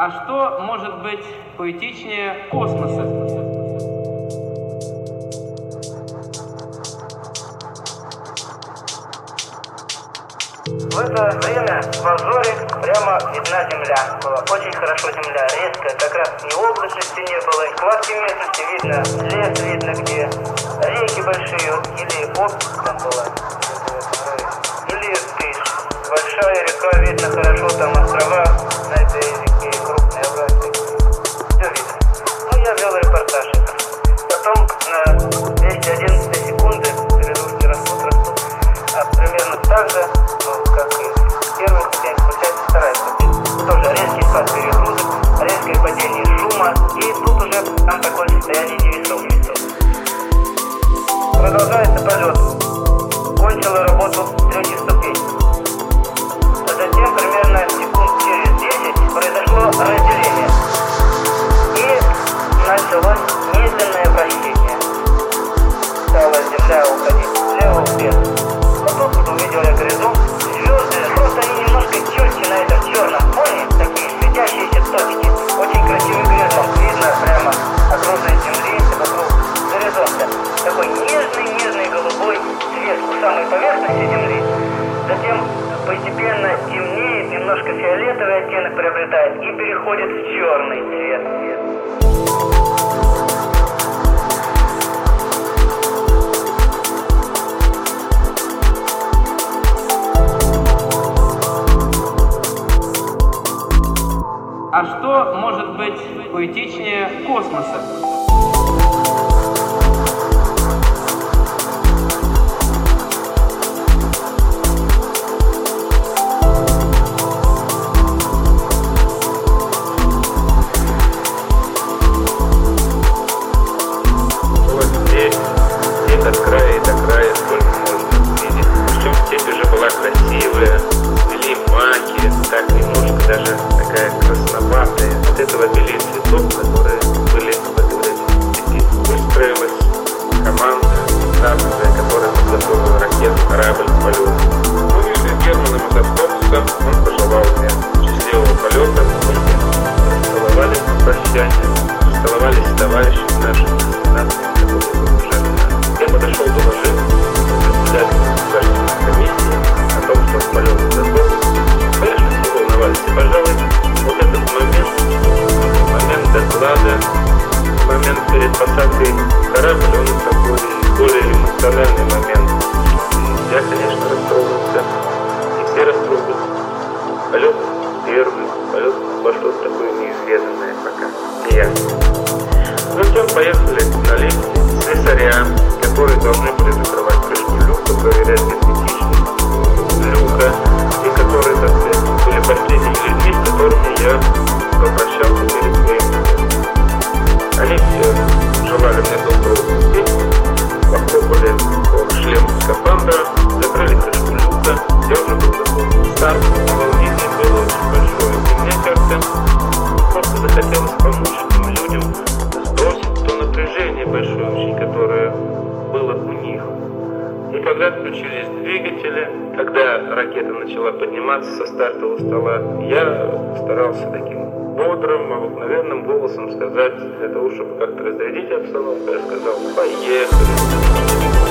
А что может быть поэтичнее космоса? В это время в Ажоре прямо видна земля. Была очень хорошо земля, резкая, как раз ни облачности не было, и кладки местности видно, лес видно где, реки большие, или область там была, или тысяч. Большая река видно хорошо, там острова, расцветать и переходит в черный цвет. А что может быть поэтичнее космоса? корабль полет. Мы ну, вышли с Германом из автобуса, он пожелал мне счастливого полета, поцеловались на прощание, наши, с это было нас Я подошел, доложил, председатель государственной комиссии о том, что полет закончился. Конечно, все волновались, и, пожалуй, вот этот момент, момент доклада, момент перед посадкой корабля, он такой более эмоциональный момент. А что-то такое неизведанное пока. Я. Ну все, поехали. небольшой общей, которое было у них. И когда включились двигатели, когда ракета начала подниматься со стартового стола, я старался таким бодрым, обыкновенным голосом сказать для того, чтобы как-то разрядить обстановку, я сказал «Поехали!»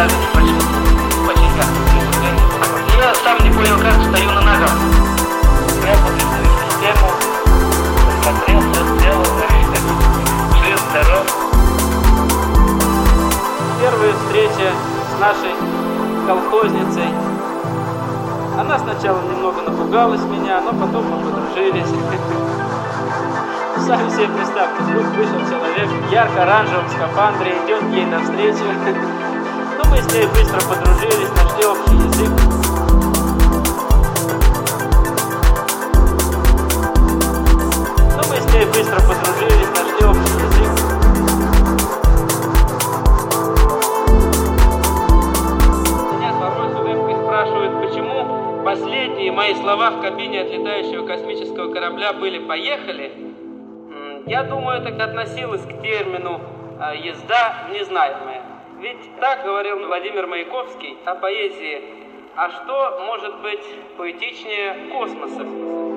Небольшой, очень ярко. Я сам не понял, как стою на ногах. Я подвесную систему, посмотрел, все сделал, жив, здоров. Первая встреча с нашей колхозницей. Она сначала немного напугалась меня, но потом мы подружились. Сами себе представьте, вдруг вышел человек в ярко-оранжевом скафандре, идет ей навстречу. Мы с ней быстро подружились, нашли общий язык. Ну, мы с ней быстро подружились, нашли общий язык. Меня порой с улыбкой спрашивают, почему последние мои слова в кабине отлетающего космического корабля были «поехали». Я думаю, это относилось к термину а, «езда в незнаемое». Ведь так говорил Владимир Маяковский о поэзии. А что может быть поэтичнее космоса?